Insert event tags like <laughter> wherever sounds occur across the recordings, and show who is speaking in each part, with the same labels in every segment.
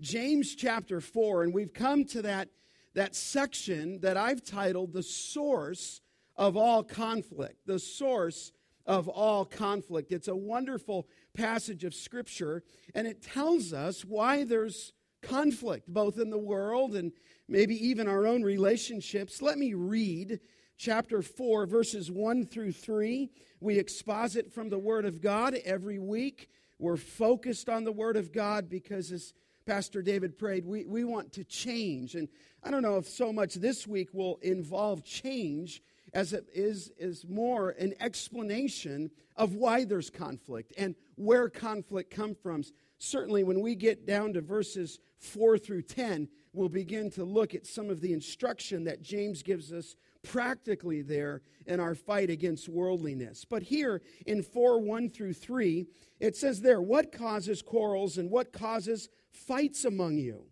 Speaker 1: James chapter 4, and we've come to that, that section that I've titled The Source of All Conflict. The Source of All Conflict. It's a wonderful passage of Scripture, and it tells us why there's conflict, both in the world and maybe even our own relationships. Let me read chapter 4, verses 1 through 3. We exposit from the Word of God every week. We're focused on the Word of God because, as Pastor David prayed, we, we want to change. And I don't know if so much this week will involve change as it is, is more an explanation of why there's conflict and where conflict comes from. Certainly, when we get down to verses 4 through 10, we'll begin to look at some of the instruction that James gives us practically there in our fight against worldliness. But here in 4 1 through 3, it says there, What causes quarrels and what causes fights among you?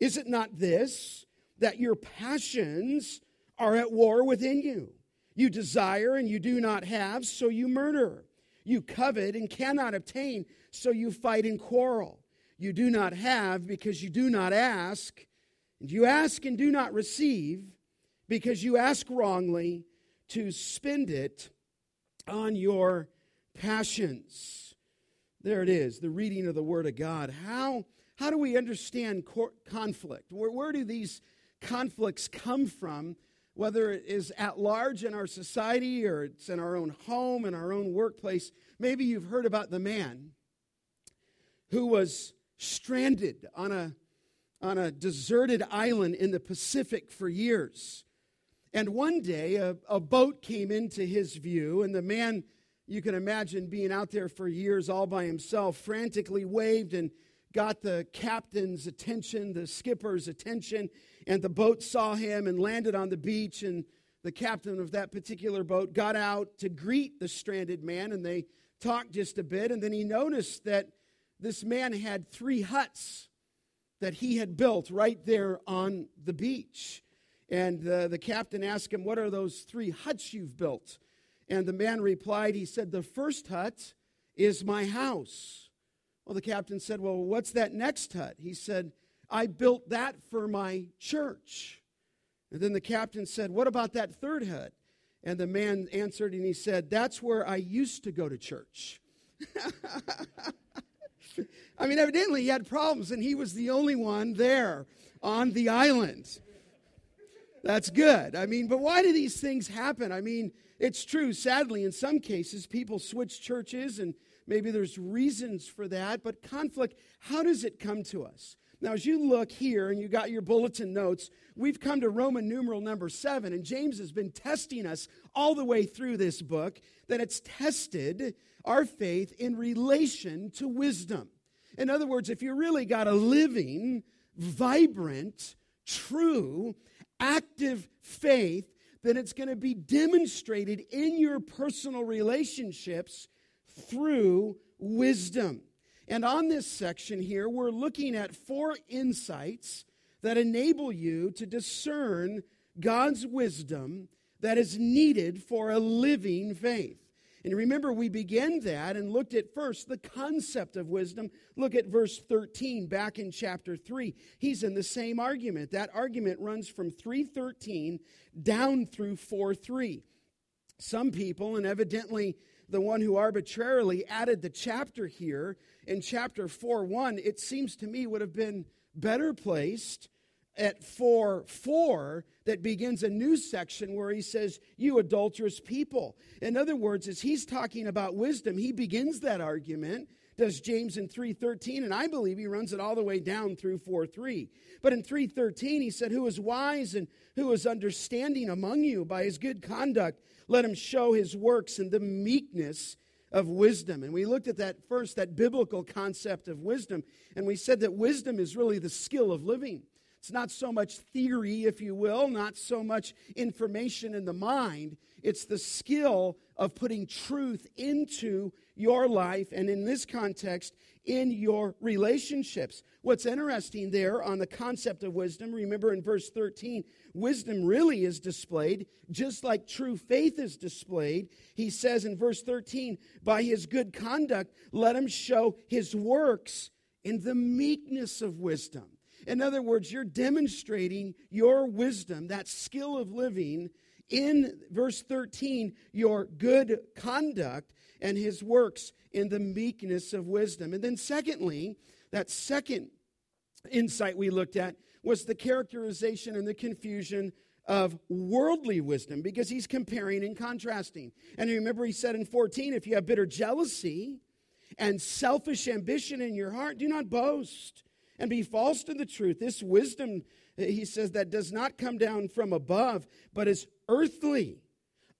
Speaker 1: Is it not this, that your passions are at war within you? You desire and you do not have, so you murder. You covet and cannot obtain, so you fight and quarrel. You do not have because you do not ask, and you ask and do not receive because you ask wrongly to spend it on your passions. There it is, the reading of the Word of God. How, how do we understand conflict? Where, where do these conflicts come from, whether it is at large in our society or it's in our own home, in our own workplace? Maybe you've heard about the man who was stranded on a, on a deserted island in the Pacific for years. And one day, a, a boat came into his view, and the man, you can imagine being out there for years all by himself, frantically waved and got the captain's attention, the skipper's attention, and the boat saw him and landed on the beach. And the captain of that particular boat got out to greet the stranded man, and they talked just a bit. And then he noticed that this man had three huts that he had built right there on the beach. And uh, the captain asked him, What are those three huts you've built? And the man replied, He said, The first hut is my house. Well, the captain said, Well, what's that next hut? He said, I built that for my church. And then the captain said, What about that third hut? And the man answered and he said, That's where I used to go to church. <laughs> I mean, evidently he had problems and he was the only one there on the island. That's good. I mean, but why do these things happen? I mean, it's true. Sadly, in some cases, people switch churches and maybe there's reasons for that. But conflict, how does it come to us? Now, as you look here and you got your bulletin notes, we've come to Roman numeral number seven, and James has been testing us all the way through this book that it's tested our faith in relation to wisdom. In other words, if you really got a living, vibrant, true, active faith, then it's going to be demonstrated in your personal relationships through wisdom. And on this section here, we're looking at four insights that enable you to discern God's wisdom that is needed for a living faith. And remember, we began that and looked at first the concept of wisdom. Look at verse 13 back in chapter 3. He's in the same argument. That argument runs from 313 down through 4 3. Some people, and evidently the one who arbitrarily added the chapter here in chapter 4 1, it seems to me would have been better placed at 4 4 that begins a new section where he says, You adulterous people. In other words, as he's talking about wisdom, he begins that argument does James in 3:13 and I believe he runs it all the way down through 4:3. But in 3:13 he said who is wise and who is understanding among you by his good conduct let him show his works in the meekness of wisdom. And we looked at that first that biblical concept of wisdom and we said that wisdom is really the skill of living. It's not so much theory, if you will, not so much information in the mind. It's the skill of putting truth into your life, and in this context, in your relationships. What's interesting there on the concept of wisdom, remember in verse 13, wisdom really is displayed just like true faith is displayed. He says in verse 13, by his good conduct, let him show his works in the meekness of wisdom. In other words, you're demonstrating your wisdom, that skill of living, in verse 13, your good conduct and his works in the meekness of wisdom. And then, secondly, that second insight we looked at was the characterization and the confusion of worldly wisdom because he's comparing and contrasting. And remember, he said in 14, if you have bitter jealousy and selfish ambition in your heart, do not boast and be false to the truth. This wisdom, uh, he says, that does not come down from above, but is earthly,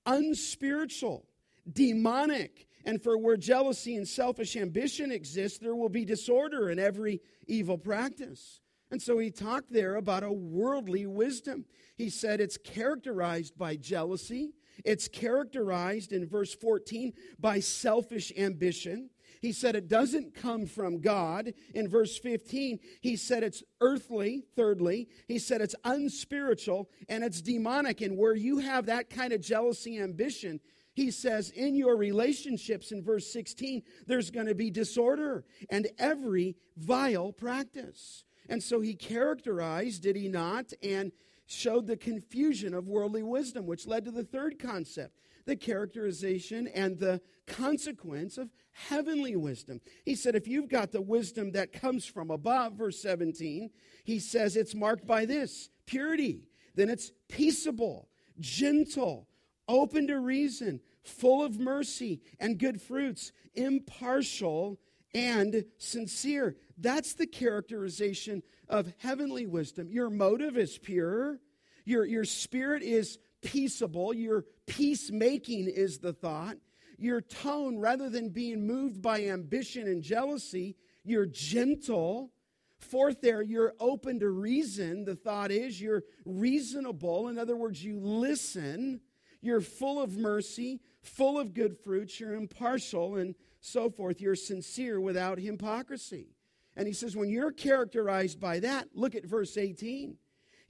Speaker 1: unspiritual, demonic. And for where jealousy and selfish ambition exist, there will be disorder in every evil practice. And so he talked there about a worldly wisdom. He said it's characterized by jealousy, it's characterized in verse 14 by selfish ambition. He said it doesn't come from God. In verse 15, he said it's earthly, thirdly. He said it's unspiritual and it's demonic. And where you have that kind of jealousy, ambition, he says in your relationships in verse 16, there's going to be disorder and every vile practice. And so he characterized, did he not, and showed the confusion of worldly wisdom, which led to the third concept the characterization and the consequence of heavenly wisdom. He said, if you've got the wisdom that comes from above, verse 17, he says it's marked by this purity. Then it's peaceable, gentle, open to reason, full of mercy and good fruits, impartial and sincere. That's the characterization of heavenly wisdom. Your motive is pure, your, your spirit is peaceable, your peacemaking is the thought. Your tone, rather than being moved by ambition and jealousy, you're gentle. Fourth, there, you're open to reason. The thought is you're reasonable. In other words, you listen. You're full of mercy, full of good fruits. You're impartial and so forth. You're sincere without hypocrisy. And he says, when you're characterized by that, look at verse 18.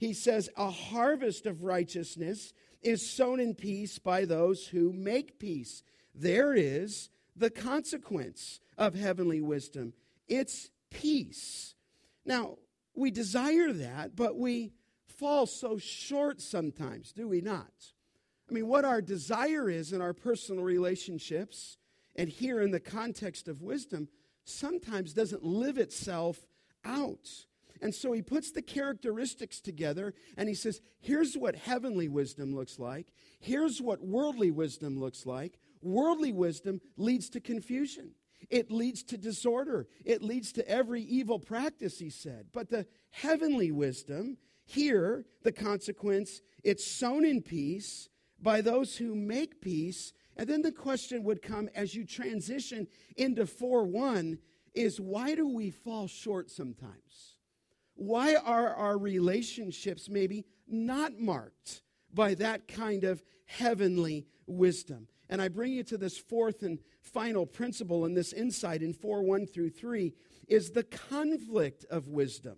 Speaker 1: He says, A harvest of righteousness is sown in peace by those who make peace. There is the consequence of heavenly wisdom it's peace. Now, we desire that, but we fall so short sometimes, do we not? I mean, what our desire is in our personal relationships, and here in the context of wisdom, sometimes doesn't live itself out. And so he puts the characteristics together and he says, here's what heavenly wisdom looks like. Here's what worldly wisdom looks like. Worldly wisdom leads to confusion. It leads to disorder. It leads to every evil practice, he said. But the heavenly wisdom, here, the consequence, it's sown in peace by those who make peace. And then the question would come as you transition into 4 1 is why do we fall short sometimes? Why are our relationships maybe not marked by that kind of heavenly wisdom? And I bring you to this fourth and final principle in this insight in 4 1 through 3 is the conflict of wisdom.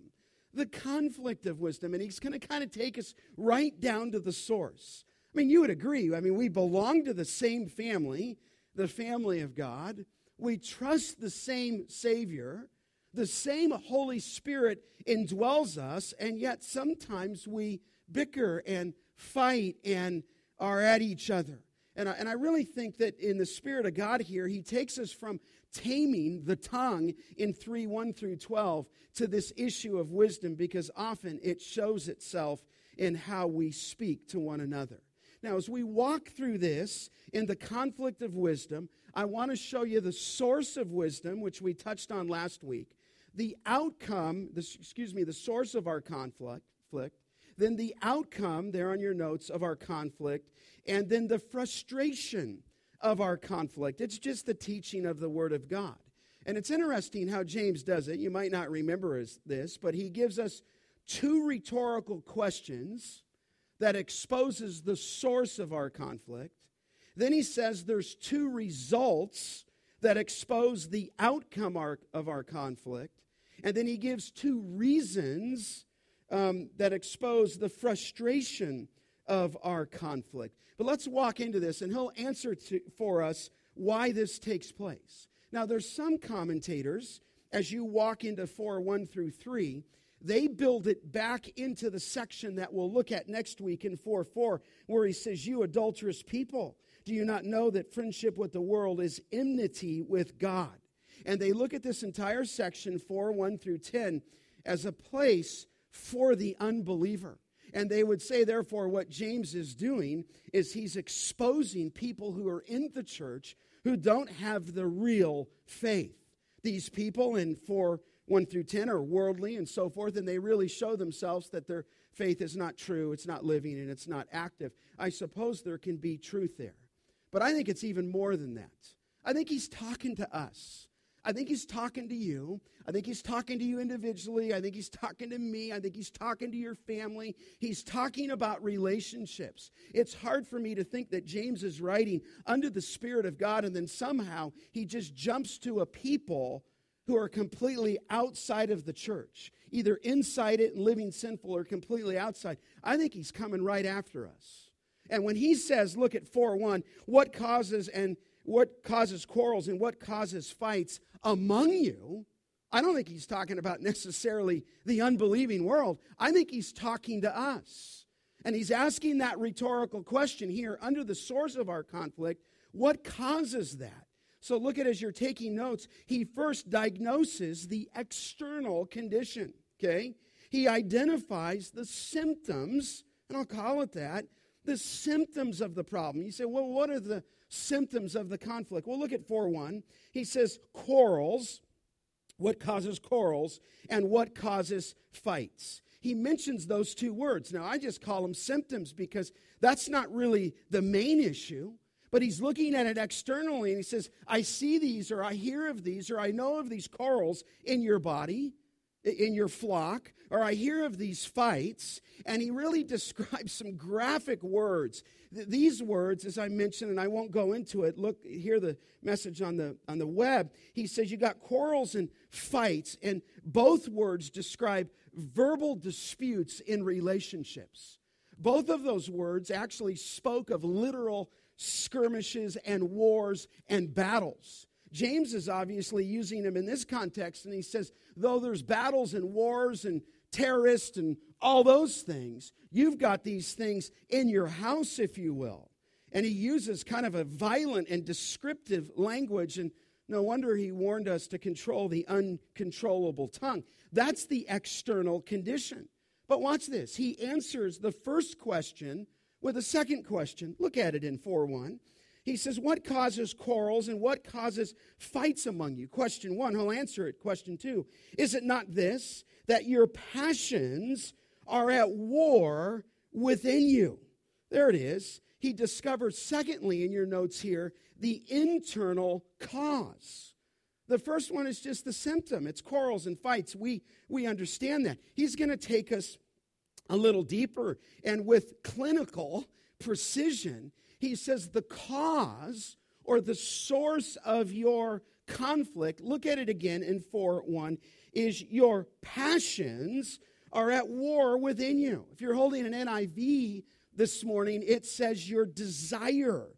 Speaker 1: The conflict of wisdom. And he's going to kind of take us right down to the source. I mean, you would agree. I mean, we belong to the same family, the family of God. We trust the same Savior. The same Holy Spirit indwells us, and yet sometimes we bicker and fight and are at each other. And I, and I really think that in the Spirit of God here, He takes us from taming the tongue in 3 1 through 12 to this issue of wisdom because often it shows itself in how we speak to one another. Now, as we walk through this in the conflict of wisdom, I want to show you the source of wisdom, which we touched on last week, the outcome, excuse me, the source of our conflict, then the outcome, there on your notes, of our conflict, and then the frustration of our conflict. It's just the teaching of the Word of God. And it's interesting how James does it. You might not remember this, but he gives us two rhetorical questions that exposes the source of our conflict. Then he says there's two results that expose the outcome of our conflict. And then he gives two reasons um, that expose the frustration of our conflict. But let's walk into this, and he'll answer to, for us why this takes place. Now, there's some commentators, as you walk into 4 1 through 3, they build it back into the section that we'll look at next week in 4 4, where he says, You adulterous people, do you not know that friendship with the world is enmity with God? And they look at this entire section, 4 1 through 10, as a place for the unbeliever. And they would say, therefore, what James is doing is he's exposing people who are in the church who don't have the real faith. These people in 4 1 through 10 are worldly and so forth, and they really show themselves that their faith is not true, it's not living, and it's not active. I suppose there can be truth there. But I think it's even more than that. I think he's talking to us. I think he's talking to you. I think he's talking to you individually. I think he's talking to me. I think he's talking to your family. He's talking about relationships. It's hard for me to think that James is writing under the Spirit of God and then somehow he just jumps to a people who are completely outside of the church, either inside it and living sinful or completely outside. I think he's coming right after us. And when he says, look at 4 1, what causes and what causes quarrels and what causes fights among you, I don't think he's talking about necessarily the unbelieving world. I think he's talking to us. And he's asking that rhetorical question here under the source of our conflict what causes that? So look at as you're taking notes, he first diagnoses the external condition, okay? He identifies the symptoms, and I'll call it that, the symptoms of the problem. You say, well, what are the symptoms of the conflict? Well, look at 4 1. He says, quarrels. What causes quarrels and what causes fights? He mentions those two words. Now, I just call them symptoms because that's not really the main issue. But he's looking at it externally and he says, I see these, or I hear of these, or I know of these quarrels in your body in your flock, or I hear of these fights, and he really <laughs> describes some graphic words. These words, as I mentioned, and I won't go into it, look, hear the message on the, on the web. He says you got quarrels and fights, and both words describe verbal disputes in relationships. Both of those words actually spoke of literal skirmishes and wars and battles. James is obviously using them in this context, and he says, though there's battles and wars and terrorists and all those things, you've got these things in your house, if you will. And he uses kind of a violent and descriptive language, and no wonder he warned us to control the uncontrollable tongue. That's the external condition. But watch this. He answers the first question with a second question. Look at it in 4 1. He says, What causes quarrels and what causes fights among you? Question one, he'll answer it. Question two, is it not this, that your passions are at war within you? There it is. He discovers, secondly, in your notes here, the internal cause. The first one is just the symptom. It's quarrels and fights. We, we understand that. He's going to take us a little deeper and with clinical precision he says the cause or the source of your conflict, look at it again in 4 1, is your passions are at war within you. If you're holding an NIV this morning, it says your desire.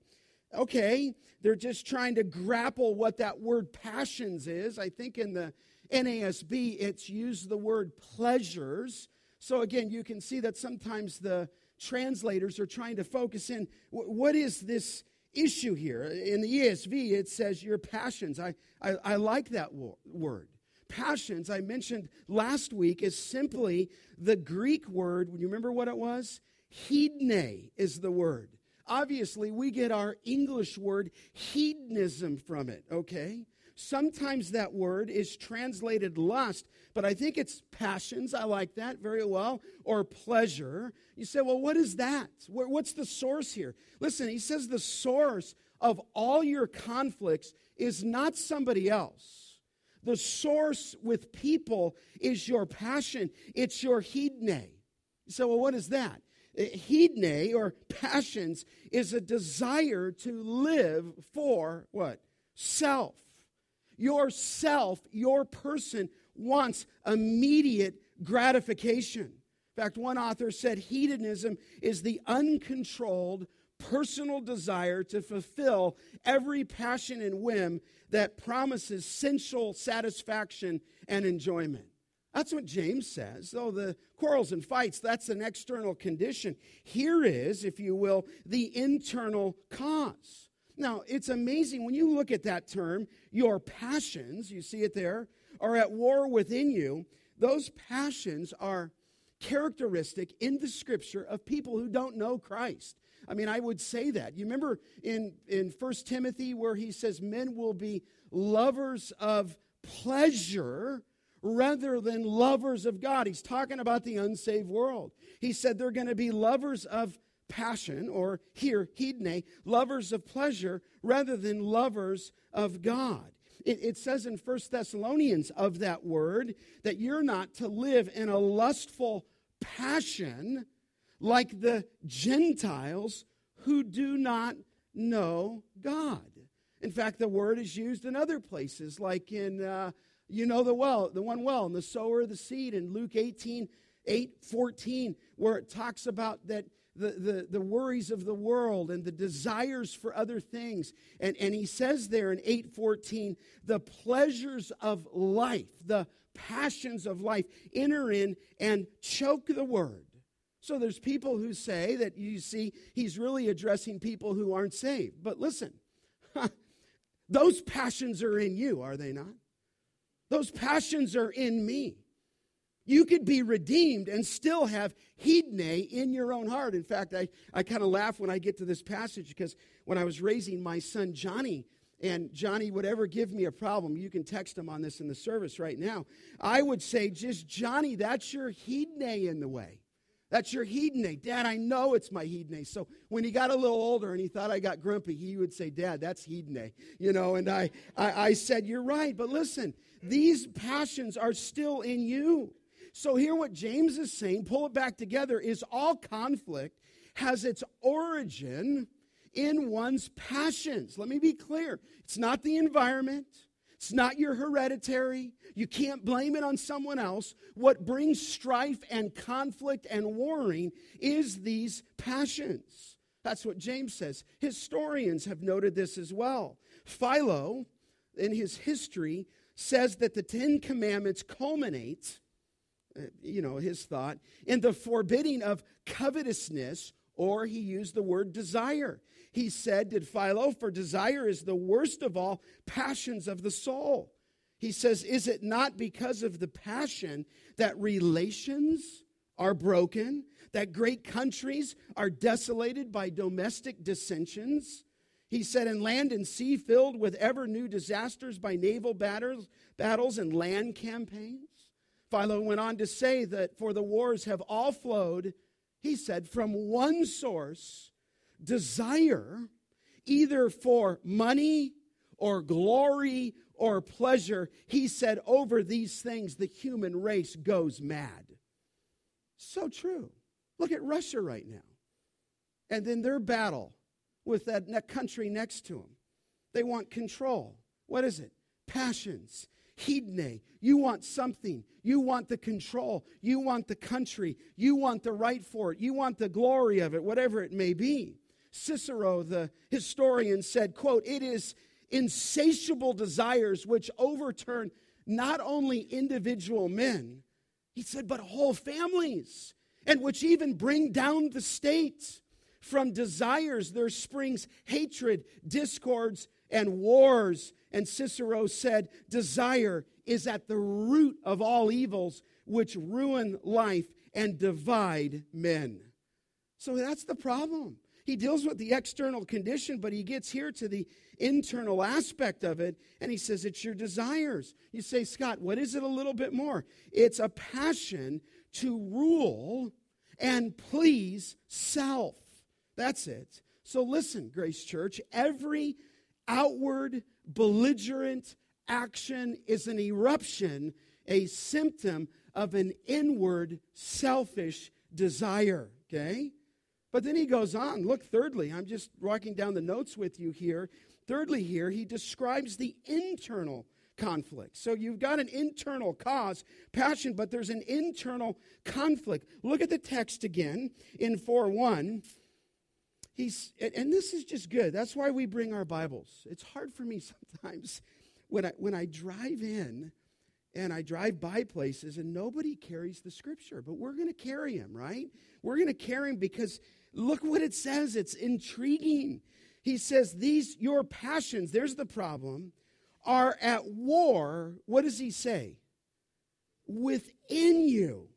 Speaker 1: Okay, they're just trying to grapple what that word passions is. I think in the NASB, it's used the word pleasures. So again, you can see that sometimes the translators are trying to focus in what is this issue here? In the ESV, it says your passions. I, I, I like that wo- word. Passions, I mentioned last week, is simply the Greek word. You remember what it was? Hedone is the word. Obviously, we get our English word hedonism from it, okay? Sometimes that word is translated lust, but I think it's passions. I like that very well. Or pleasure. You say, well, what is that? What's the source here? Listen, he says the source of all your conflicts is not somebody else. The source with people is your passion, it's your hedone. You say, well, what is that? Uh, hedne or passions is a desire to live for what? Self. Yourself, your person, wants immediate gratification. In fact, one author said hedonism is the uncontrolled personal desire to fulfill every passion and whim that promises sensual satisfaction and enjoyment. That's what James says. Though the quarrels and fights, that's an external condition. Here is, if you will, the internal cause. Now, it's amazing when you look at that term, your passions, you see it there, are at war within you. Those passions are characteristic in the scripture of people who don't know Christ. I mean, I would say that. You remember in, in 1 Timothy where he says men will be lovers of pleasure rather than lovers of God. He's talking about the unsaved world. He said they're going to be lovers of passion, or here, hedone, lovers of pleasure rather than lovers of God. It, it says in First Thessalonians of that word that you're not to live in a lustful passion like the Gentiles who do not know God. In fact, the word is used in other places, like in, uh, you know, the well, the one well, and the sower of the seed in Luke 18, 8, 14, where it talks about that the, the, the worries of the world and the desires for other things. And, and he says there in 814, the pleasures of life, the passions of life enter in and choke the word. So there's people who say that you see he's really addressing people who aren't saved. But listen, <laughs> those passions are in you, are they not? Those passions are in me. You could be redeemed and still have hedone in your own heart. In fact, I, I kind of laugh when I get to this passage because when I was raising my son Johnny, and Johnny would ever give me a problem, you can text him on this in the service right now. I would say, just Johnny, that's your hedone in the way. That's your hedone. Dad, I know it's my hedone. So when he got a little older and he thought I got grumpy, he would say, Dad, that's hedone. You know, and I, I, I said, You're right. But listen, these passions are still in you. So, here what James is saying, pull it back together, is all conflict has its origin in one's passions. Let me be clear it's not the environment. It's not your hereditary. You can't blame it on someone else. What brings strife and conflict and warring is these passions. That's what James says. Historians have noted this as well. Philo, in his history, says that the Ten Commandments culminate Uh, you know, his thought, in the forbidding of covetousness, or he used the word desire. He said, Did Philo, for desire is the worst of all passions of the soul. He says, Is it not because of the passion that relations are broken, that great countries are desolated by domestic dissensions? He said, And land and sea filled with ever new disasters by naval battles, battles and land campaigns? Philo went on to say that for the wars have all flowed, he said, from one source desire, either for money or glory or pleasure. He said, over these things, the human race goes mad. So true. Look at Russia right now. And then their battle with that country next to them. They want control. What is it? Passions hedone. You want something. You want the control. You want the country. You want the right for it. You want the glory of it, whatever it may be. Cicero, the historian, said, quote, it is insatiable desires which overturn not only individual men, he said, but whole families, and which even bring down the state. From desires there springs hatred, discords, and wars and Cicero said, Desire is at the root of all evils which ruin life and divide men. So that's the problem. He deals with the external condition, but he gets here to the internal aspect of it, and he says, It's your desires. You say, Scott, what is it a little bit more? It's a passion to rule and please self. That's it. So listen, Grace Church, every outward belligerent action is an eruption, a symptom of an inward selfish desire. Okay? But then he goes on. Look, thirdly, I'm just walking down the notes with you here. Thirdly, here, he describes the internal conflict. So you've got an internal cause, passion, but there's an internal conflict. Look at the text again in 4 1. He's, and this is just good. That's why we bring our Bibles. It's hard for me <laughs> sometimes when I, when I drive in and I drive by places and nobody carries the scripture, but we're going to carry him, right? We're going to carry him because look what it says. It's intriguing. He says, These, your passions, there's the problem, are at war. What does he say? Within you.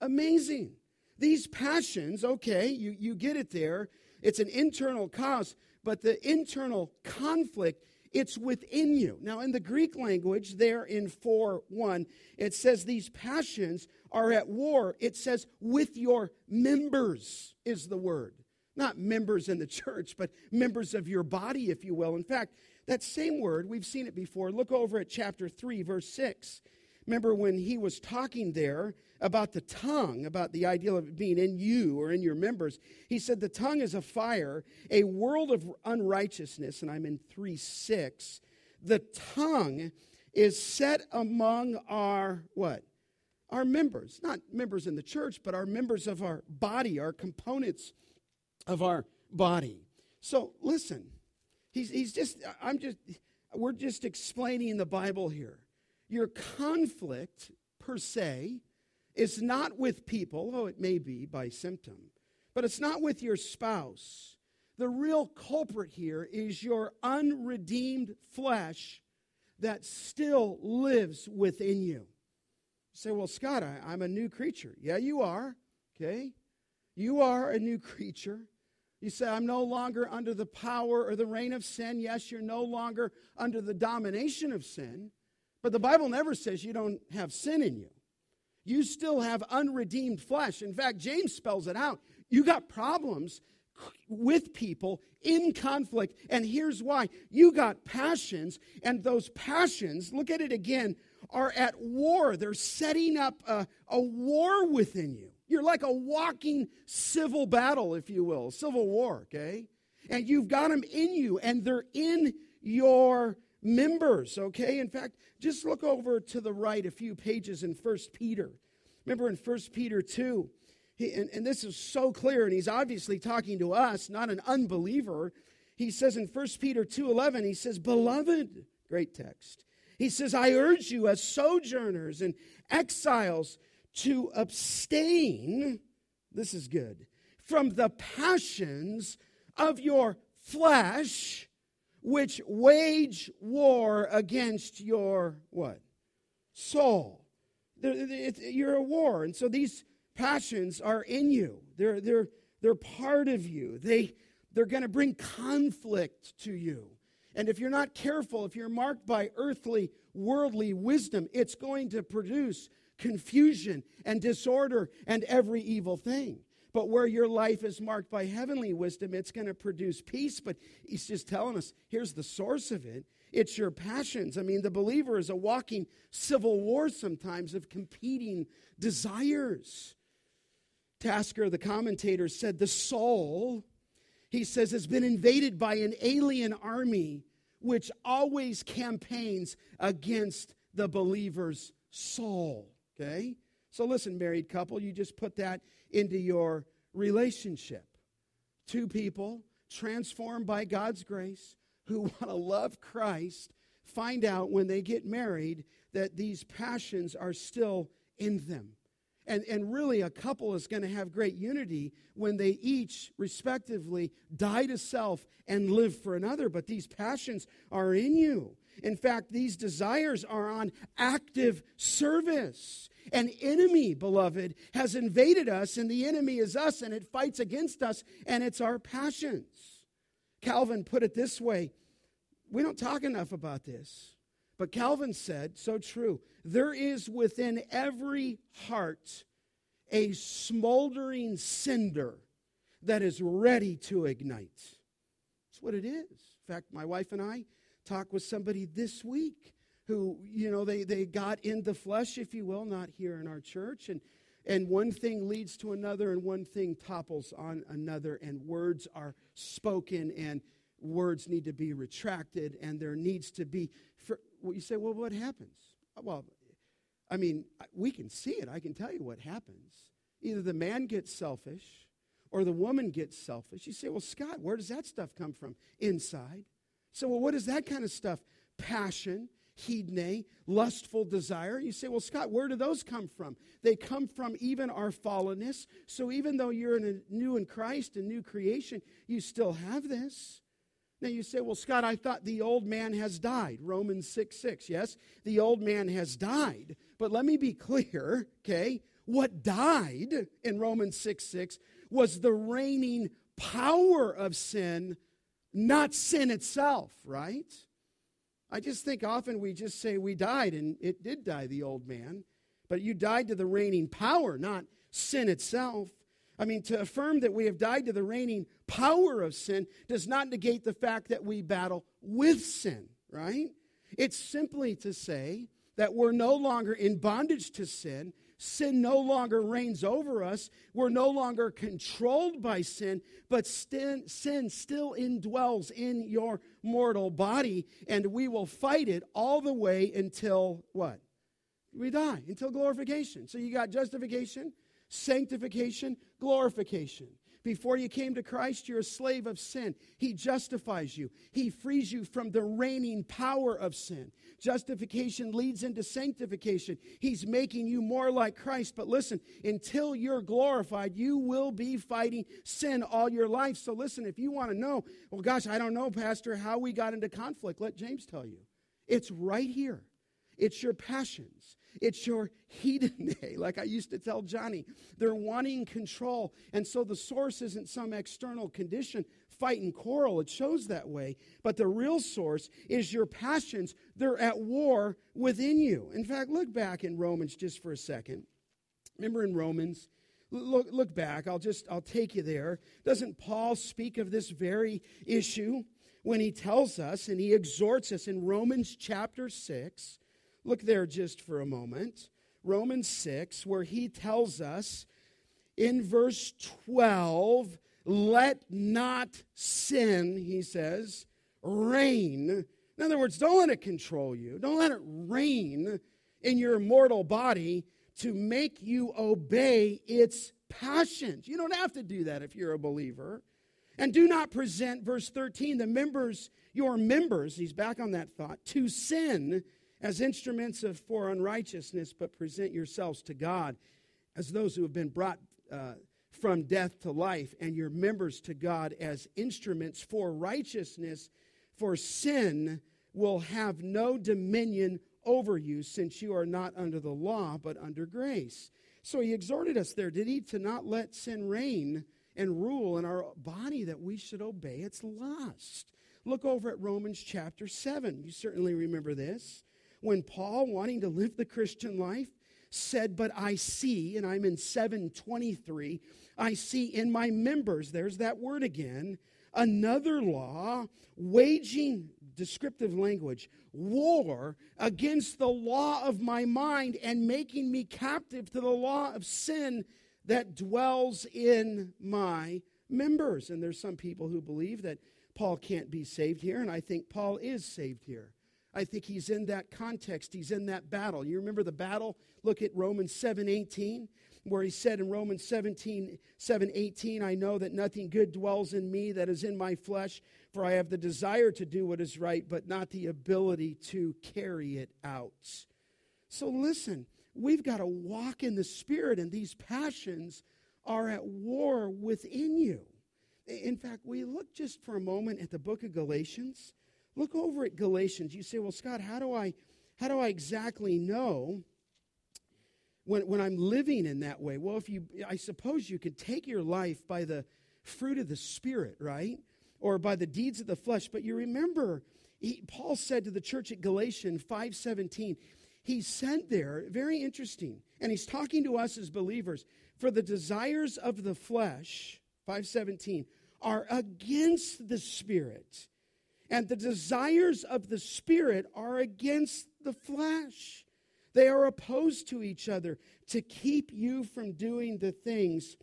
Speaker 1: Amazing. These passions, okay, you, you get it there. It's an internal cause, but the internal conflict, it's within you. Now, in the Greek language, there in 4 1, it says these passions are at war. It says with your members, is the word. Not members in the <laughs> church, but members of your body, if you will. In fact, that same word, we've seen it before. Look over at chapter 3, verse 6. Remember when he was talking there about the tongue, about the ideal of it being in you or in your members. He said, The tongue is a fire, a world of unrighteousness. And I'm in 3 6. The tongue is set among our what? Our members, not members in the church, but our members of our body, our components of our body. So listen, he's, he's just, I'm just, we're just explaining the Bible here. Your conflict, per se, is not with people, oh, it may be by symptom, but it's not with your spouse. The real culprit here is your unredeemed flesh that still lives within you. You say, well, Scott, I, I'm a new creature. Yeah, you are, okay? You are a new creature. You say, I'm no longer under the power or the reign of sin. Yes, you're no longer under the domination of sin. But the Bible never says you don't have sin in you. You still have unredeemed flesh. In fact, James spells it out. You got problems with people in conflict. And here's why you got passions, and those passions, look at it again, are at war. They're setting up a, a war within you. You're like a walking civil battle, if you will, civil war, okay? And you've got them in you, and they're in your members, okay? In fact, just look over to the right a few pages in First Peter. Remember in First Peter 2, he, and, and this is so clear, and he's obviously talking to us, not an unbeliever. He says in First Peter 2.11, he says, Beloved, great text. He says, I urge you as sojourners and exiles to abstain, this is good, from the passions of your flesh which wage war against your what? Soul. You're a war. And so these passions are in you. They're, they're, they're part of you. They, they're going to bring conflict to you. And if you're not careful, if you're marked by earthly, worldly wisdom, it's going to produce confusion and disorder and every evil thing. But where your life is marked by heavenly wisdom, it's going to produce peace. But he's just telling us here's the source of it it's your passions. I mean, the believer is a walking civil war sometimes of competing desires. Tasker, the commentator, said the soul, he says, has been invaded by an alien army which always campaigns against the believer's soul. Okay? So listen, married couple, you just put that into your relationship. Two people transformed by God's grace who <laughs> want to love Christ find out when they get married that these passions are still in them. And, and really, a couple is going to have great unity when they each, respectively, die to self and live for another. But these passions are in you. In fact, these desires are on active service. An enemy, beloved, has invaded us, and the enemy is us, and it fights against us, and it's our passions. Calvin put it this way we don't talk enough about this, but Calvin said, so true, there is within every heart a smoldering cinder that is ready to ignite. That's what it is. In fact, my wife and I talked with somebody this week who, you know, they, they got in the flesh, if you will, not here in our church. And, and one thing leads to another, and one thing topples on another, and words are spoken, and words need to be retracted, and there needs to be. For, well, you say, well, what happens? Well, I mean, we can see it. I can tell you what happens. Either the man gets selfish, or the woman gets selfish. You say, well, Scott, where does that stuff come from? Inside. So, well, what is that kind of stuff? Passion, hedone, lustful desire. You say, well, Scott, where do those come from? They come from even our fallenness. So even though you're in a new in Christ, a new creation, you still have this. Now you say, well, Scott, I thought the old man has died. Romans 6 6. Yes, the old man has died. But let me be clear, okay? What died in Romans 6 6 was the reigning power of sin, not sin itself, right? I just think often we just say we died, and it did die, the old man. But you died to the reigning power, not sin itself. I mean, to affirm that we have died to the reigning power of sin does not negate the fact that we battle with sin, right? It's simply to say that we're no longer in bondage to sin. Sin no longer reigns over us. We're no longer controlled by sin, but sin, sin still indwells in your mortal body, and we will fight it all the way until what? We die, until glorification. So you got justification, sanctification, glorification. Before you came to Christ, you're a slave of sin. He justifies you, He frees you from the reigning power of sin. Justification leads into sanctification. He's making you more like Christ. But listen, until you're glorified, you will be fighting sin all your life. So listen, if you want to know, well, gosh, I don't know, Pastor, how we got into conflict, let James tell you. It's right here. It's your passions. It's your hedone, <laughs> like I used to tell Johnny. They're wanting control. And so the source isn't some external condition, fight and quarrel. It shows that way. But the real source is your passions. They're at war within you. In fact, look back in Romans just for a second. Remember in Romans? Look, look back. I'll just I'll take you there. Doesn't Paul speak of this very issue when he tells us and he exhorts us in Romans chapter 6 Look there just for a moment. Romans 6, where he tells us in verse 12, let not sin, he says, reign. In other words, don't let it control you. Don't let it reign in your mortal body to make you obey its passions. You don't have to do that if you're a believer. And do not present, verse 13, the members, your members, he's back on that thought, to sin as instruments of for unrighteousness, but present yourselves to God as those who have been brought uh, from death to life, and your members to God as instruments for righteousness. For sin will have no dominion over you, since you are not under the law, but under grace. So he exhorted us there, did he, to not let sin reign and rule in our body that we should obey its lust. Look over at Romans chapter 7. You certainly remember this when Paul, wanting to live the Christian life, said, But I see, and I'm in 723, I see in my members, there's that word again, another law, waging descriptive language, war against the law of my mind and making me captive to the law of sin that dwells in my members. And there's some people who believe that Paul can't be saved here, and I think Paul is saved here. I think he's in that context. He's in that battle. You remember the battle? Look at Romans 7 18, where he said in Romans 17, 7 18, I know that nothing good dwells in me that is in my flesh, for I have the desire to do what is right, but not the ability to carry it out. So listen, we've got to walk in the Spirit, and these passions are at war within you. In fact, we look just for a moment at the book of Galatians. Look over at Galatians. You say, well, Scott, how do I, how do I exactly know when, when I'm living in that way? Well, if you, I suppose you could take your life by the fruit of the Spirit, right? Or by the deeds of the flesh. But you remember, he, Paul said to the church at Galatians 5.17, he said there, very interesting, and he's talking to us as believers, for the desires of the flesh, 517, are against the spirit and the desires of the Spirit are against the flesh. They are opposed to each other to keep you from doing the things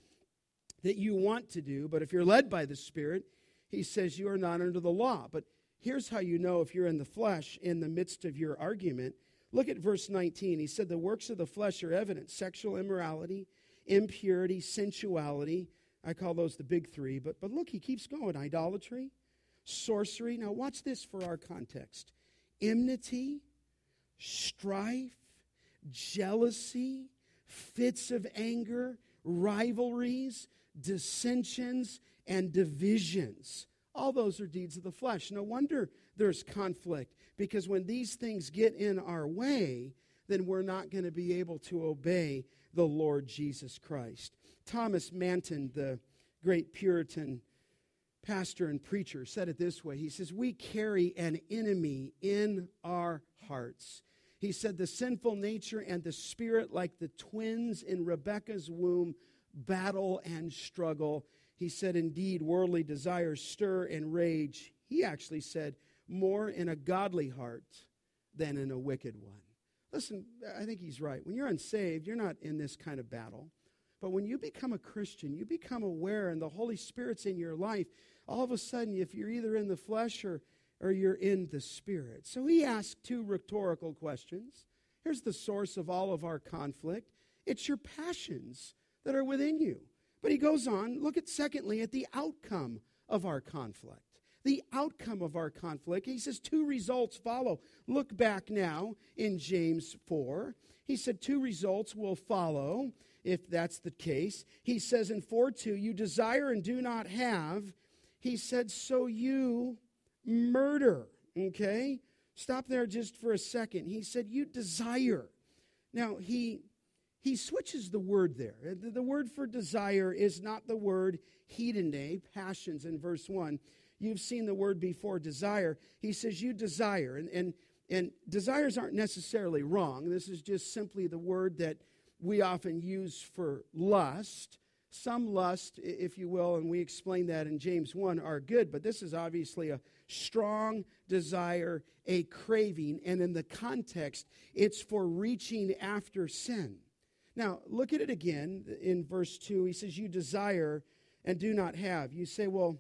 Speaker 1: that you want to do. But if you're led by the Spirit, he says you are not under the law. But here's how you know if you're in the flesh in the midst of your argument. Look at verse 19. He said, The works of the flesh are evident sexual immorality, impurity, sensuality, I call those the big three. But, but look, he keeps going idolatry, sorcery. Now, watch this for our context enmity, strife, jealousy, fits of anger, rivalries, dissensions, and divisions. All those are deeds of the flesh. No wonder there's conflict because when these things get in our way, then we're not going to be able to obey the Lord Jesus Christ. Thomas Manton, the great Puritan pastor and preacher, said it this way He says, We carry an enemy in our hearts. He said, The sinful nature and the spirit, like the twins in Rebekah's womb, battle and struggle. He said, Indeed, worldly desires stir and rage. He actually said, More in a godly heart than in a wicked one. Listen, I think he's right. When you're unsaved, you're not in this kind of battle. But when you become a Christian, you become aware and the Holy Spirit's in your life, all of a sudden, if you're either in the flesh or, or you're in the Spirit. So he asked two rhetorical questions. Here's the source of all of our conflict it's your passions that are within you. But he goes on, look at secondly at the outcome of our conflict. The outcome of our conflict. He says two results follow. Look back now in James 4. He said two results will follow if that's the case. He says in 4 2, you desire and do not have. He said, so you murder. Okay? Stop there just for a second. He said, you desire. Now, he he switches the word there. Uh, the, the word for desire is not the word hedone, passions in verse 1. You've seen the word before, desire. He says, You desire. And, and, and desires aren't necessarily wrong. This is just simply the word that we often use for lust. Some lust, if you will, and we explain that in James 1, are good, but this is obviously a strong desire, a craving, and in the context, it's for reaching after sin. Now, look at it again in verse 2. He says, You desire and do not have. You say, Well,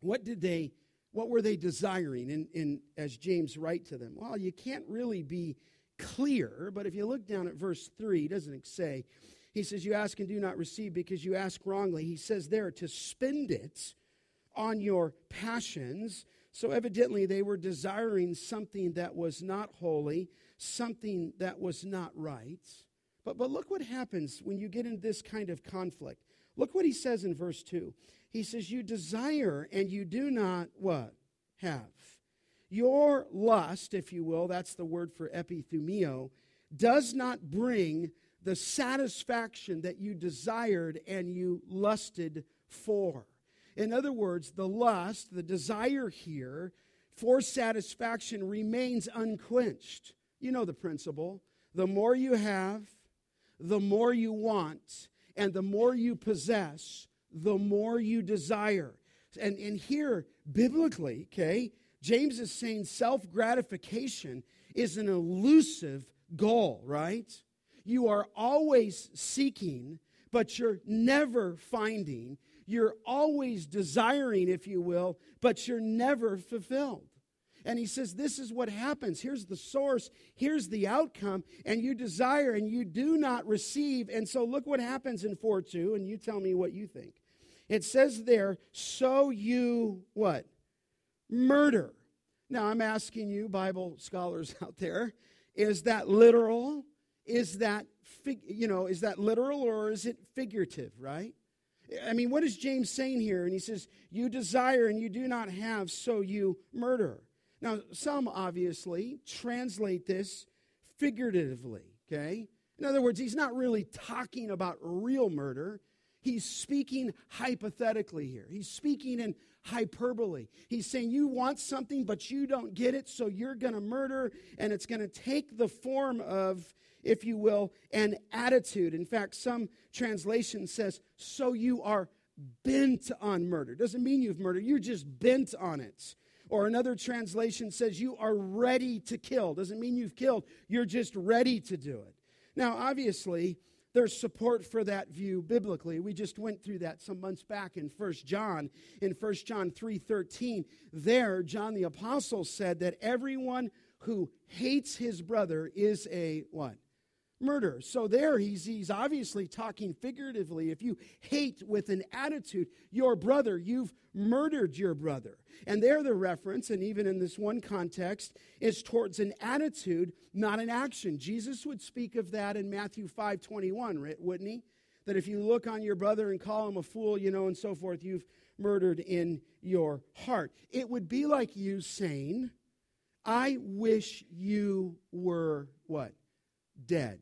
Speaker 1: what did they what were they desiring in, in as James write to them? Well, you can't really be clear, but if you look down at verse 3, doesn't it say, he says, You ask and do not receive because you ask wrongly. He says there to spend it on your passions. So evidently they were desiring something that was not holy, something that was not right. But, but look what happens when you get into this kind of conflict. Look what he says in verse 2. He says, You desire and you do not what? Have. Your lust, if you will, that's the word for epithumio, does not bring the satisfaction that you desired and you lusted for. In other words, the lust, the desire here for satisfaction remains unquenched. You know the principle. The more you have, the more you want, and the more you possess, the more you desire. And, and here, biblically, okay, James is saying self gratification is an elusive goal, right? You are always seeking, but you're never finding. You're always desiring, if you will, but you're never fulfilled. And he says, This is what happens. Here's the source, here's the outcome, and you desire and you do not receive. And so look what happens in 4 2, and you tell me what you think. It says there, So you what? murder. Now, I'm asking you, Bible scholars <laughs> out there, is that literal? Is that, fig- you know, is that literal or is it figurative, right? I mean, what is James saying here? And he says, You desire and you do not have, so you murder. Now, some obviously translate this figuratively, okay? In other words, he's not really talking about real murder. He's speaking hypothetically here. He's speaking in hyperbole. He's saying you want something, but you don't get it, so you're going to murder, and it's going to take the form of, if you will, an attitude. In fact, some translation says, so you are bent on murder. Doesn't mean you've murdered, you're just bent on it. Or another translation says you are ready to kill. Doesn't mean you've killed, you're just ready to do it. Now, obviously, there's support for that view biblically. We just went through that some months back in 1 John. In 1 John 3:13, there John the apostle said that everyone who hates his brother is a what? Murder. So there he's, he's obviously talking figuratively. If you hate with an attitude your brother, you've murdered your brother. And there the reference, and even in this one context, is towards an attitude, not an action. Jesus would speak of that in Matthew 5 21, wouldn't he? That if you look on your brother and call him a fool, you know, and so forth, you've murdered in your heart. It would be like you saying, I wish you were what? Dead.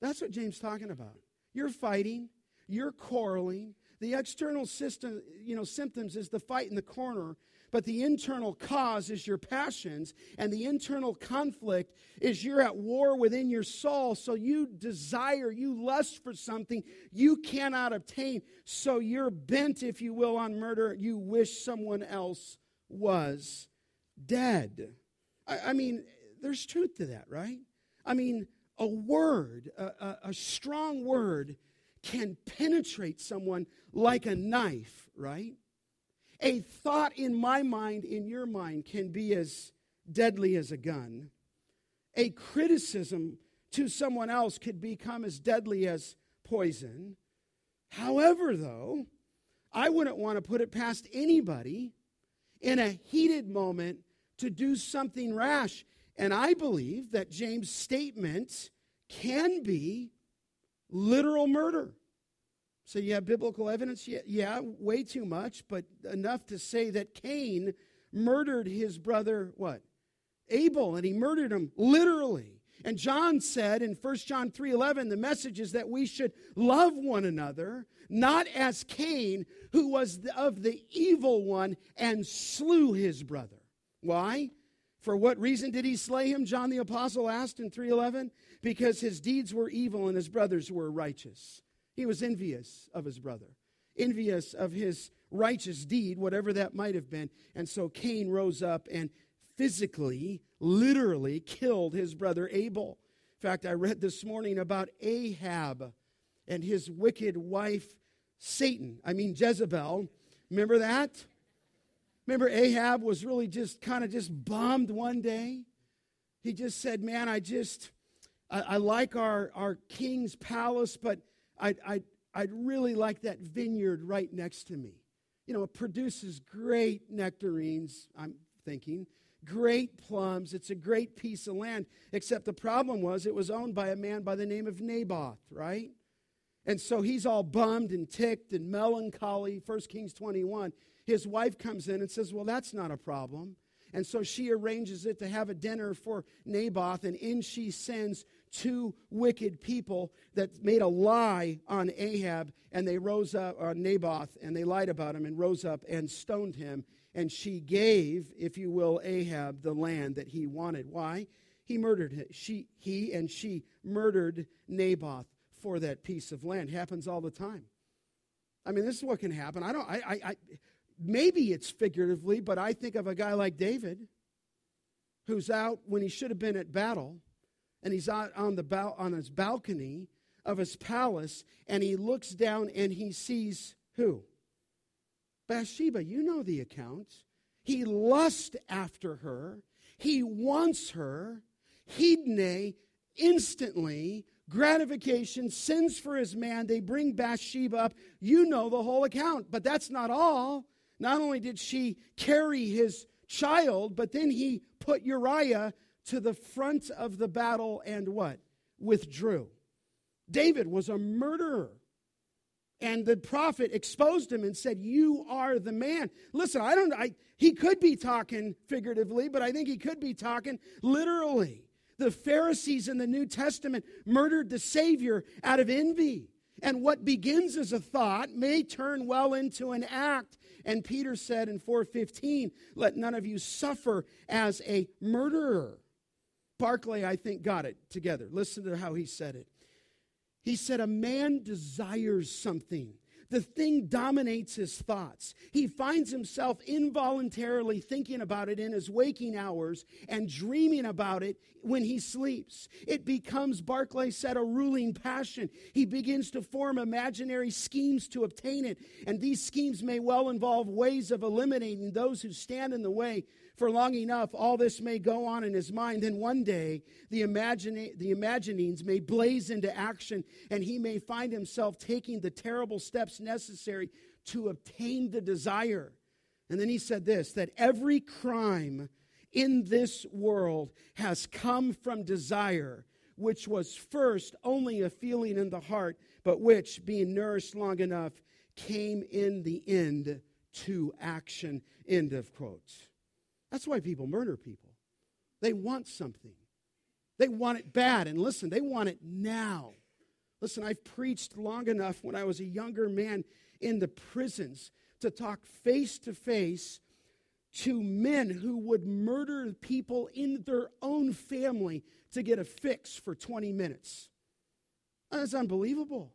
Speaker 1: That's what James talking about. You're fighting, you're quarreling. The external system, you know, symptoms is the fight in the corner, but the internal cause is your passions, and the internal conflict is you're at war within your soul. So you desire, you lust for something you cannot obtain. So you're bent, if you will, on murder. You wish someone else was dead. I, I mean, there's truth to that, right? I mean, a word, a, a, a strong word, can penetrate someone like a knife, right? A thought in my mind, in your mind, can be as deadly as a gun. A criticism to someone else could become as deadly as poison. However, though, I wouldn't want to put it past anybody in a heated moment to do something rash. And I believe that James' statement can be literal murder. So you have biblical evidence? Yeah, yeah, way too much, but enough to say that Cain murdered his brother, what? Abel, and he murdered him literally. And John said in 1 John 3:11 the message is that we should love one another, not as Cain, who was of the evil one and slew his brother. Why? For what reason did he slay him? John the apostle asked in 3:11, because his deeds were evil and his brothers were righteous. He was envious of his brother, envious of his righteous deed, whatever that might have been. And so Cain rose up and physically, literally killed his brother Abel. In fact, I read this morning about Ahab and his wicked wife, Satan. I mean, Jezebel. Remember that? Remember, Ahab was really just kind of just bombed one day. He just said, Man, I just, I, I like our, our king's palace, but I'd, I'd, I'd really like that vineyard right next to me. You know, it produces great nectarines, I'm thinking, great plums. It's a great piece of land, except the problem was it was owned by a man by the name of Naboth, right? And so he's all bummed and ticked and melancholy. 1 Kings 21. His wife comes in and says, Well, that's not a problem. And so she arranges it to have a dinner for Naboth, and in she sends two wicked people that made a lie on Ahab, and they rose up on Naboth, and they lied about him, and rose up and stoned him. And she gave, if you will, Ahab the land that he wanted. Why? He murdered him. She, he and she murdered Naboth for that piece of land. Happens all the time. I mean, this is what can happen. I don't. I. I, I maybe it's figuratively, but I think of a guy like David, who's out when he should have been at battle, and he's out on, the on his balcony of his palace, and he looks down and he sees who? Bathsheba. You know the account. He lusts after her. He wants her. Hedone, instantly, gratification, sends for his man. They bring Bathsheba up. You know the whole account. But that's not all. Not only did she carry his child, but then he put Uriah to the front of the battle and what? Withdrew. David was a murderer. And the prophet exposed him and said, You are the man. Listen, I don't, he could be talking figuratively, but I think he could be talking literally. The Pharisees in the New Testament murdered the Savior out of envy. And what begins as a thought may turn well into an act. And Peter said in 4:15, "Let none of you suffer as a murderer." Barclay, I think, got it together. Listen to how he said it. He said, A man desires something. The thing dominates his thoughts. He finds himself involuntarily thinking about it in his waking hours and dreaming about it when he sleeps. It becomes, Barclay said, a ruling passion. He begins to form imaginary schemes to obtain it. And these schemes may well involve ways of eliminating those who stand in the way for long enough, all this may go on in his mind. Then one day, the, imagine, the imaginings may blaze into action, and he may find himself taking the terrible steps necessary to obtain the desire. And then he said this that every crime in this world has come from desire, which was first only a feeling in the heart, but which, being nourished long enough, came in the end to action. End of quotes. That's why people murder people. They want something, they want it bad. And listen, they want it now. Listen, I've preached long enough when I was a younger man in the prisons to talk face to face to men who would murder people in their own family to get a fix for 20 minutes. That's unbelievable.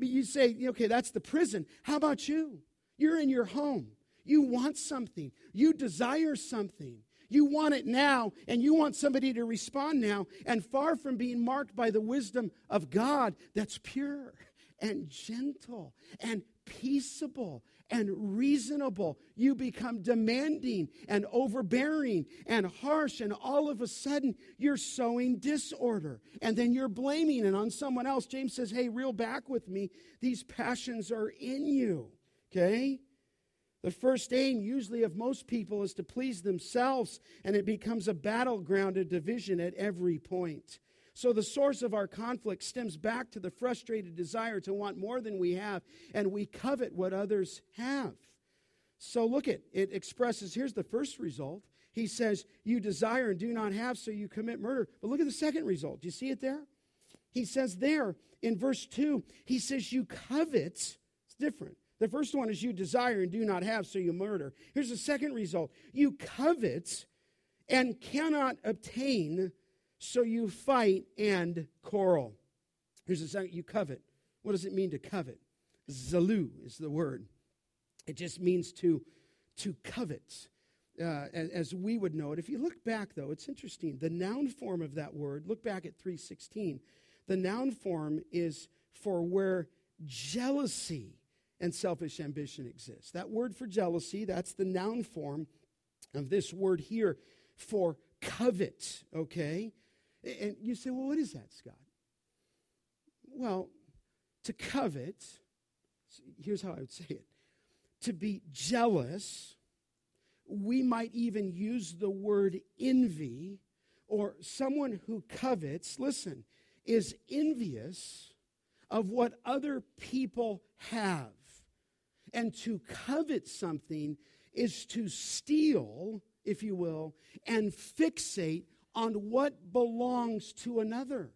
Speaker 1: You say, okay, that's the prison. How about you? You're in your home. You want something. You desire something. You want it now, and you want somebody to respond now. And far from being marked by the wisdom of God that's pure and gentle and peaceable and reasonable. You become demanding and overbearing and harsh, and all of a sudden you're sowing disorder. And then you're blaming it on someone else. James says, Hey, reel back with me. These passions are in you. Okay? The first aim, usually, of most people is to please themselves, and it becomes a battleground of division at every point. So the source of our conflict stems back to the frustrated desire to want more than we have, and we covet what others have. So look at it expresses here's the first result. He says, You desire and do not have, so you commit murder. But look at the second result. Do you see it there? He says there in verse 2, he says, You covet. It's different. The first one is you desire and do not have, so you murder. Here's the second result you covet and cannot obtain, so you fight and quarrel. Here's the second you covet. What does it mean to covet? Zalu is the word. It just means to, to covet, uh, as, as we would know it. If you look back, though, it's interesting. The noun form of that word, look back at 316. The noun form is for where jealousy and selfish ambition exists. That word for jealousy, that's the noun form of this word here for covet, okay? And you say, well, what is that, Scott? Well, to covet, here's how I would say it to be jealous, we might even use the word envy, or someone who covets, listen, is envious of what other people have. And to covet something is to steal, if you will, and fixate on what belongs to another.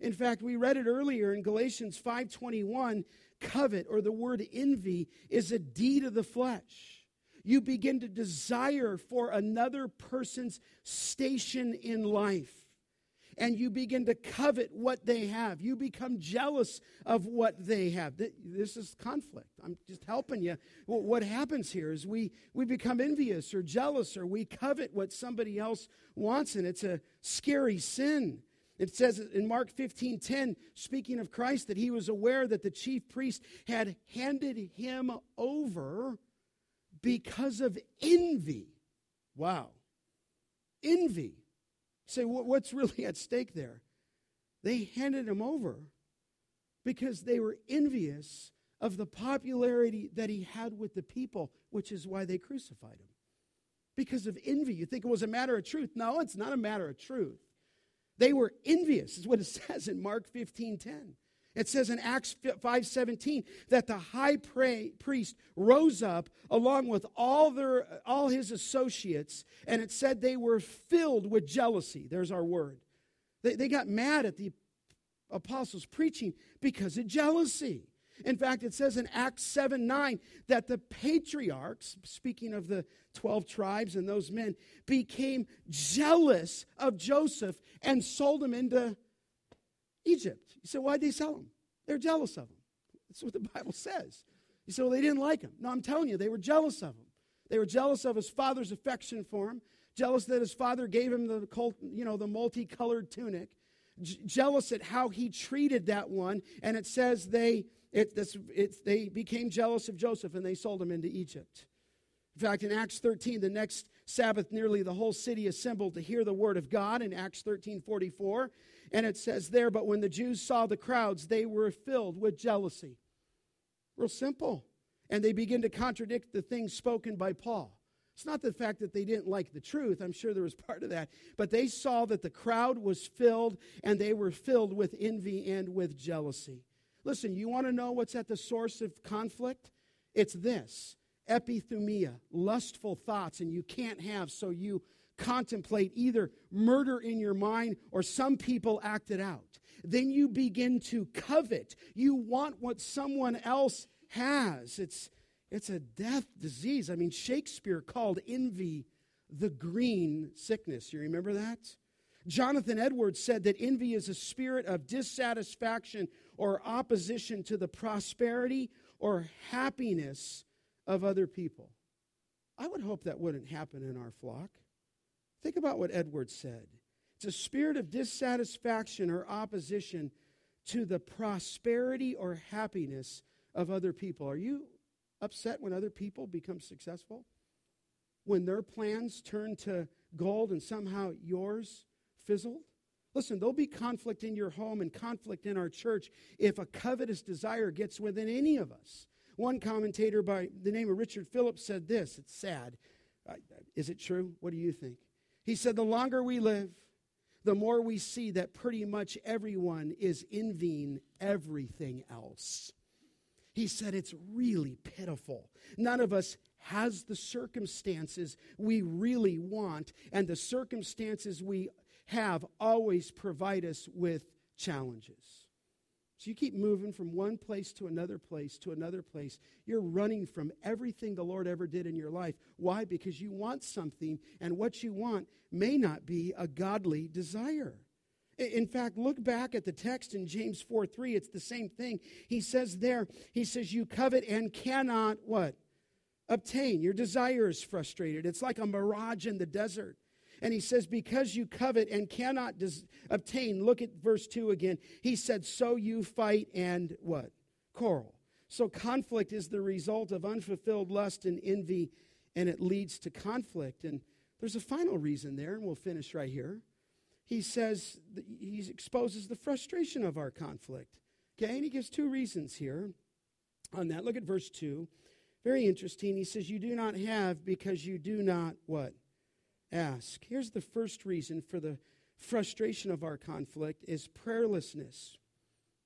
Speaker 1: In fact, we read it earlier in Galatians 5:21, covet or the word envy is a deed of the flesh. You begin to desire for another person's station in life and you begin to covet what they have. You become jealous of what they have. This is conflict. I'm just helping you. What happens here is we, we become envious or jealous or we covet what somebody else wants, and it's a scary sin. It says in Mark 15 10, speaking of Christ, that he was aware that the chief priest had handed him over because of envy. Wow. Envy say, what's really <laughs> at stake there? They handed him over because they were envious of the popularity that he had with the people, which is why they crucified him. Because of envy. You think it was a matter of truth. No, it's not a matter of truth. They were envious, is what it <laughs> says in Mark 15 10. It says in Acts 5:17 that the high priest rose up along with all their all his associates and it said they were filled with jealousy. There's our word. They, they got mad at the apostles preaching because of jealousy. In fact, it says in Acts 7 9 that the patriarchs, speaking of the 12 tribes and those men, became jealous of Joseph and sold him into Egypt. You say, why'd they sell him? They're jealous of him. That's what the <laughs> Bible says. You say, well, they didn't like him. No, I'm telling you, they were jealous of him. They were jealous of his father's affection for him, jealous that his father gave him the, cult, you know, the multicolored tunic, jealous at how he treated that one. And it says they, it, this, it, they became jealous of Joseph and they sold him into Egypt. In fact, in Acts 13, the next Sabbath, nearly the whole city assembled to hear the word of God in Acts 13 44. And it says there, but when the Jews saw the crowds, they were filled with jealousy. Real simple. And they begin to contradict the things spoken by Paul. It's not the fact that they didn't like the truth, I'm sure there was <laughs> part of that, but they saw that the crowd was filled and they were filled with envy and with jealousy. Listen, you want to know what's at the source of conflict? It's this epithumia, lustful thoughts, and you can't have, so you contemplate either murder in your mind or some people act it out. Then you begin to covet. You want what someone else has. It's, it's a death disease. I mean, Shakespeare called envy the green sickness. You remember that? Jonathan Edwards said that envy is a spirit of dissatisfaction or opposition to the prosperity or happiness of other people. I would hope that wouldn't happen in our flock. Think about what Edwards said. It's a spirit of dissatisfaction or opposition to the prosperity or happiness of other people. Are you upset when other people become successful? When their plans turn to gold and somehow yours fizzled? Listen, there'll be conflict in your home and conflict in our church if a covetous desire gets within any of us. One commentator by the name of Richard Phillips said this it's sad. Is it true? What do you think? He said, The longer we live, the more we see that pretty much everyone is envying everything else. He said, It's really pitiful. None of us has the circumstances we really want, and the circumstances we have always provide us with challenges. So you keep moving from one place to another place to another place. You're running from everything the Lord ever did in your life. Why? Because you want something, and what you want may not be a godly desire. In fact, look back at the text in James 4 3. It's the same thing. He says there, he says, You covet and cannot what? Obtain. Your desire is frustrated. It's like a mirage in the desert. And he says, Because you covet and cannot obtain, look at verse 2 again. He said, So you fight and what? Quarrel. So conflict is the result of unfulfilled lust and envy, and it leads to conflict. And there's a final reason there, and we'll finish right here. He says, he exposes the frustration of our conflict. Okay, and he gives two reasons here on that. Look at verse 2. Very interesting. He says, You do not have because you do not what? Ask. Here's the first reason for the frustration of our conflict is prayerlessness.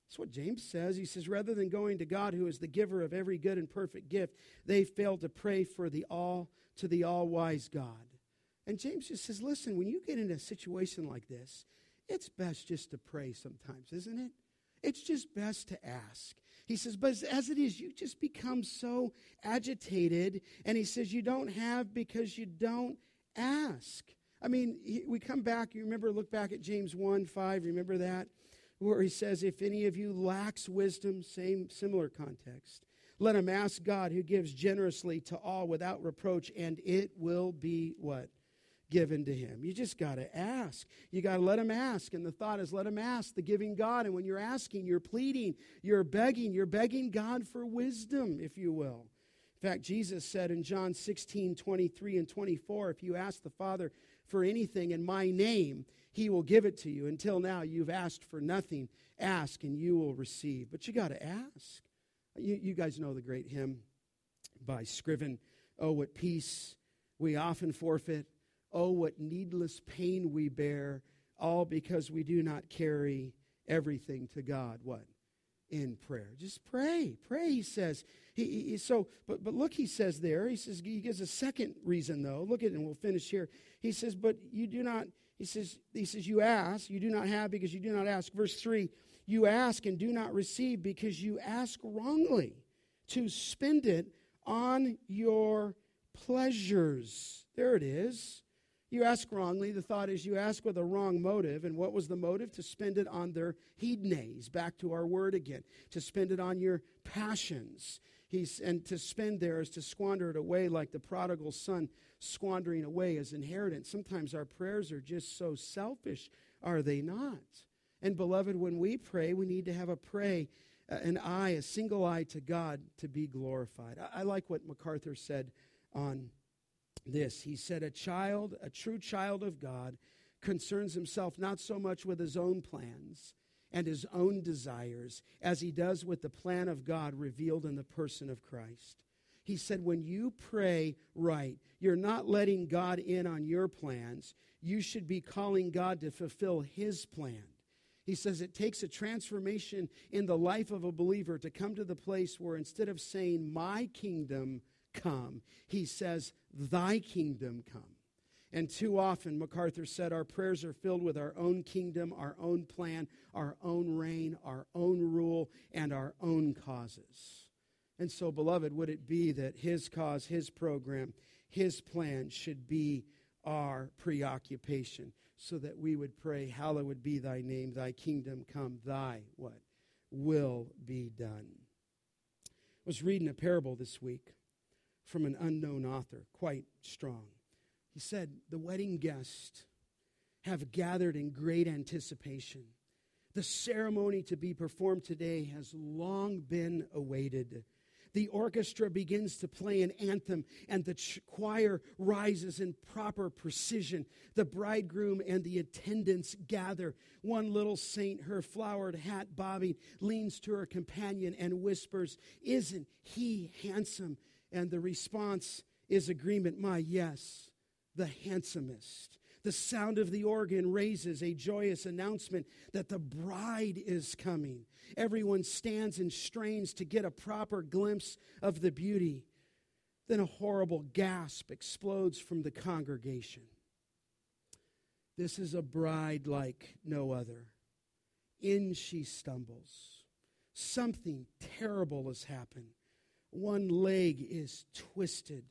Speaker 1: That's what James says. He says, rather than going to God, who is the giver of every good and perfect gift, they failed to pray for the all to the all-wise God. And James just says, listen, when you get in a situation like this, it's best just to pray sometimes, isn't it? It's just best to ask. He says, but as it is, you just become so agitated. And he says, you don't have because you don't ask. I mean, we come back, you remember, look back at James 1 5, remember that? Where he says, If any of you lacks wisdom, same similar context, let him ask God who gives generously to all without reproach, and it will be what? Given to him. You just got to ask. You got to let him ask. And the thought is, let him ask the giving God. And when you're asking, you're pleading, you're begging, you're begging God for wisdom, if you will. In fact, Jesus said in John 16, 23 and 24, if you ask the Father for anything in my name, he will give it to you. Until now, you've asked for nothing. Ask and you will receive. But you got to ask. You, you guys know the great hymn by Scriven Oh, what peace we often forfeit. Oh, what needless pain we bear, all because we do not carry everything to God. What? In prayer. Just pray. Pray, he says. He, he, so, but, but look, he says there, he says, he gives a second reason though. Look at it and we'll finish here. He says, but you do not, he says, he says, you ask, you do not have because you do not ask. Verse 3, you ask and do not receive because you ask wrongly to spend it on your pleasures. There it is. You ask wrongly. The thought is you ask with a wrong motive. And what was the motive? To spend it on their hednes. Back to our word again. To spend it on your passions. He's, and to spend there is to squander it away like the prodigal son squandering away his inheritance. Sometimes our prayers are just so selfish, are they not? And beloved, when we pray, we need to have a pray, uh, an eye, a single eye to God to be glorified. I, I like what MacArthur said on this. He said, A child, a true child of God, concerns himself not so much with his own plans and his own desires as he does with the plan of God revealed in the person of Christ. He said, When you pray right, you're not letting God in on your plans. You should be calling God to fulfill his plan. He says it takes a transformation in the life of a believer to come to the place where instead of saying, My kingdom come, he says, Thy kingdom come. And too often, MacArthur said, our prayers are filled with our own kingdom, our own plan, our own reign, our own rule, and our own causes. And so, beloved, would it be that his cause, his program, his plan should be our preoccupation so that we would pray, Hallowed be thy name, thy kingdom come, thy what? Will be done. I was reading a parable this week from an unknown author, quite strong. He said, The wedding guests have gathered in great anticipation. The ceremony to be performed today has long been awaited. The orchestra begins to play an anthem, and the ch- choir rises in proper precision. The bridegroom and the attendants gather. One little saint, her flowered hat bobbing, leans to her companion and whispers, Isn't he handsome? And the response is agreement. My, yes, the handsomest. The sound of the organ raises a joyous announcement that the bride is coming. Everyone stands and strains to get a proper glimpse of the beauty. Then a horrible gasp explodes from the congregation. This is a bride like no other. In she stumbles. Something terrible has happened. One leg is twisted.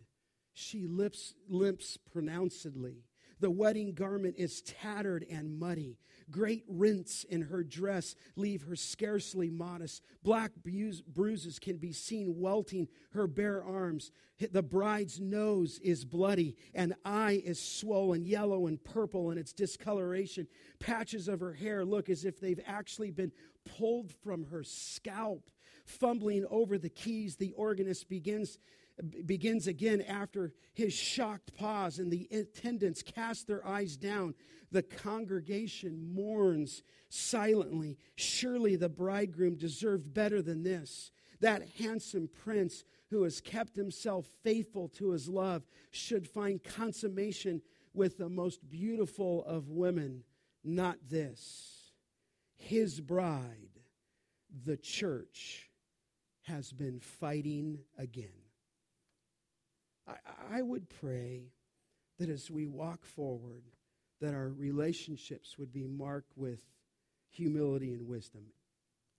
Speaker 1: She lips, limps pronouncedly. The wedding garment is tattered and muddy. Great rents in her dress leave her scarcely modest. Black bruises can be seen welting her bare arms. The bride's nose is bloody, and eye is swollen, yellow and purple in its discoloration. Patches of her hair look as if they've actually been pulled from her scalp. Fumbling over the keys, the organist begins begins again after his shocked pause, and the attendants cast their eyes down. The congregation mourns silently. Surely the bridegroom deserved better than this. That handsome prince who has kept himself faithful to his love should find consummation with the most beautiful of women, not this. His bride, the church, has been fighting again. I, I would pray that as we walk forward, that our relationships would be marked with humility and wisdom.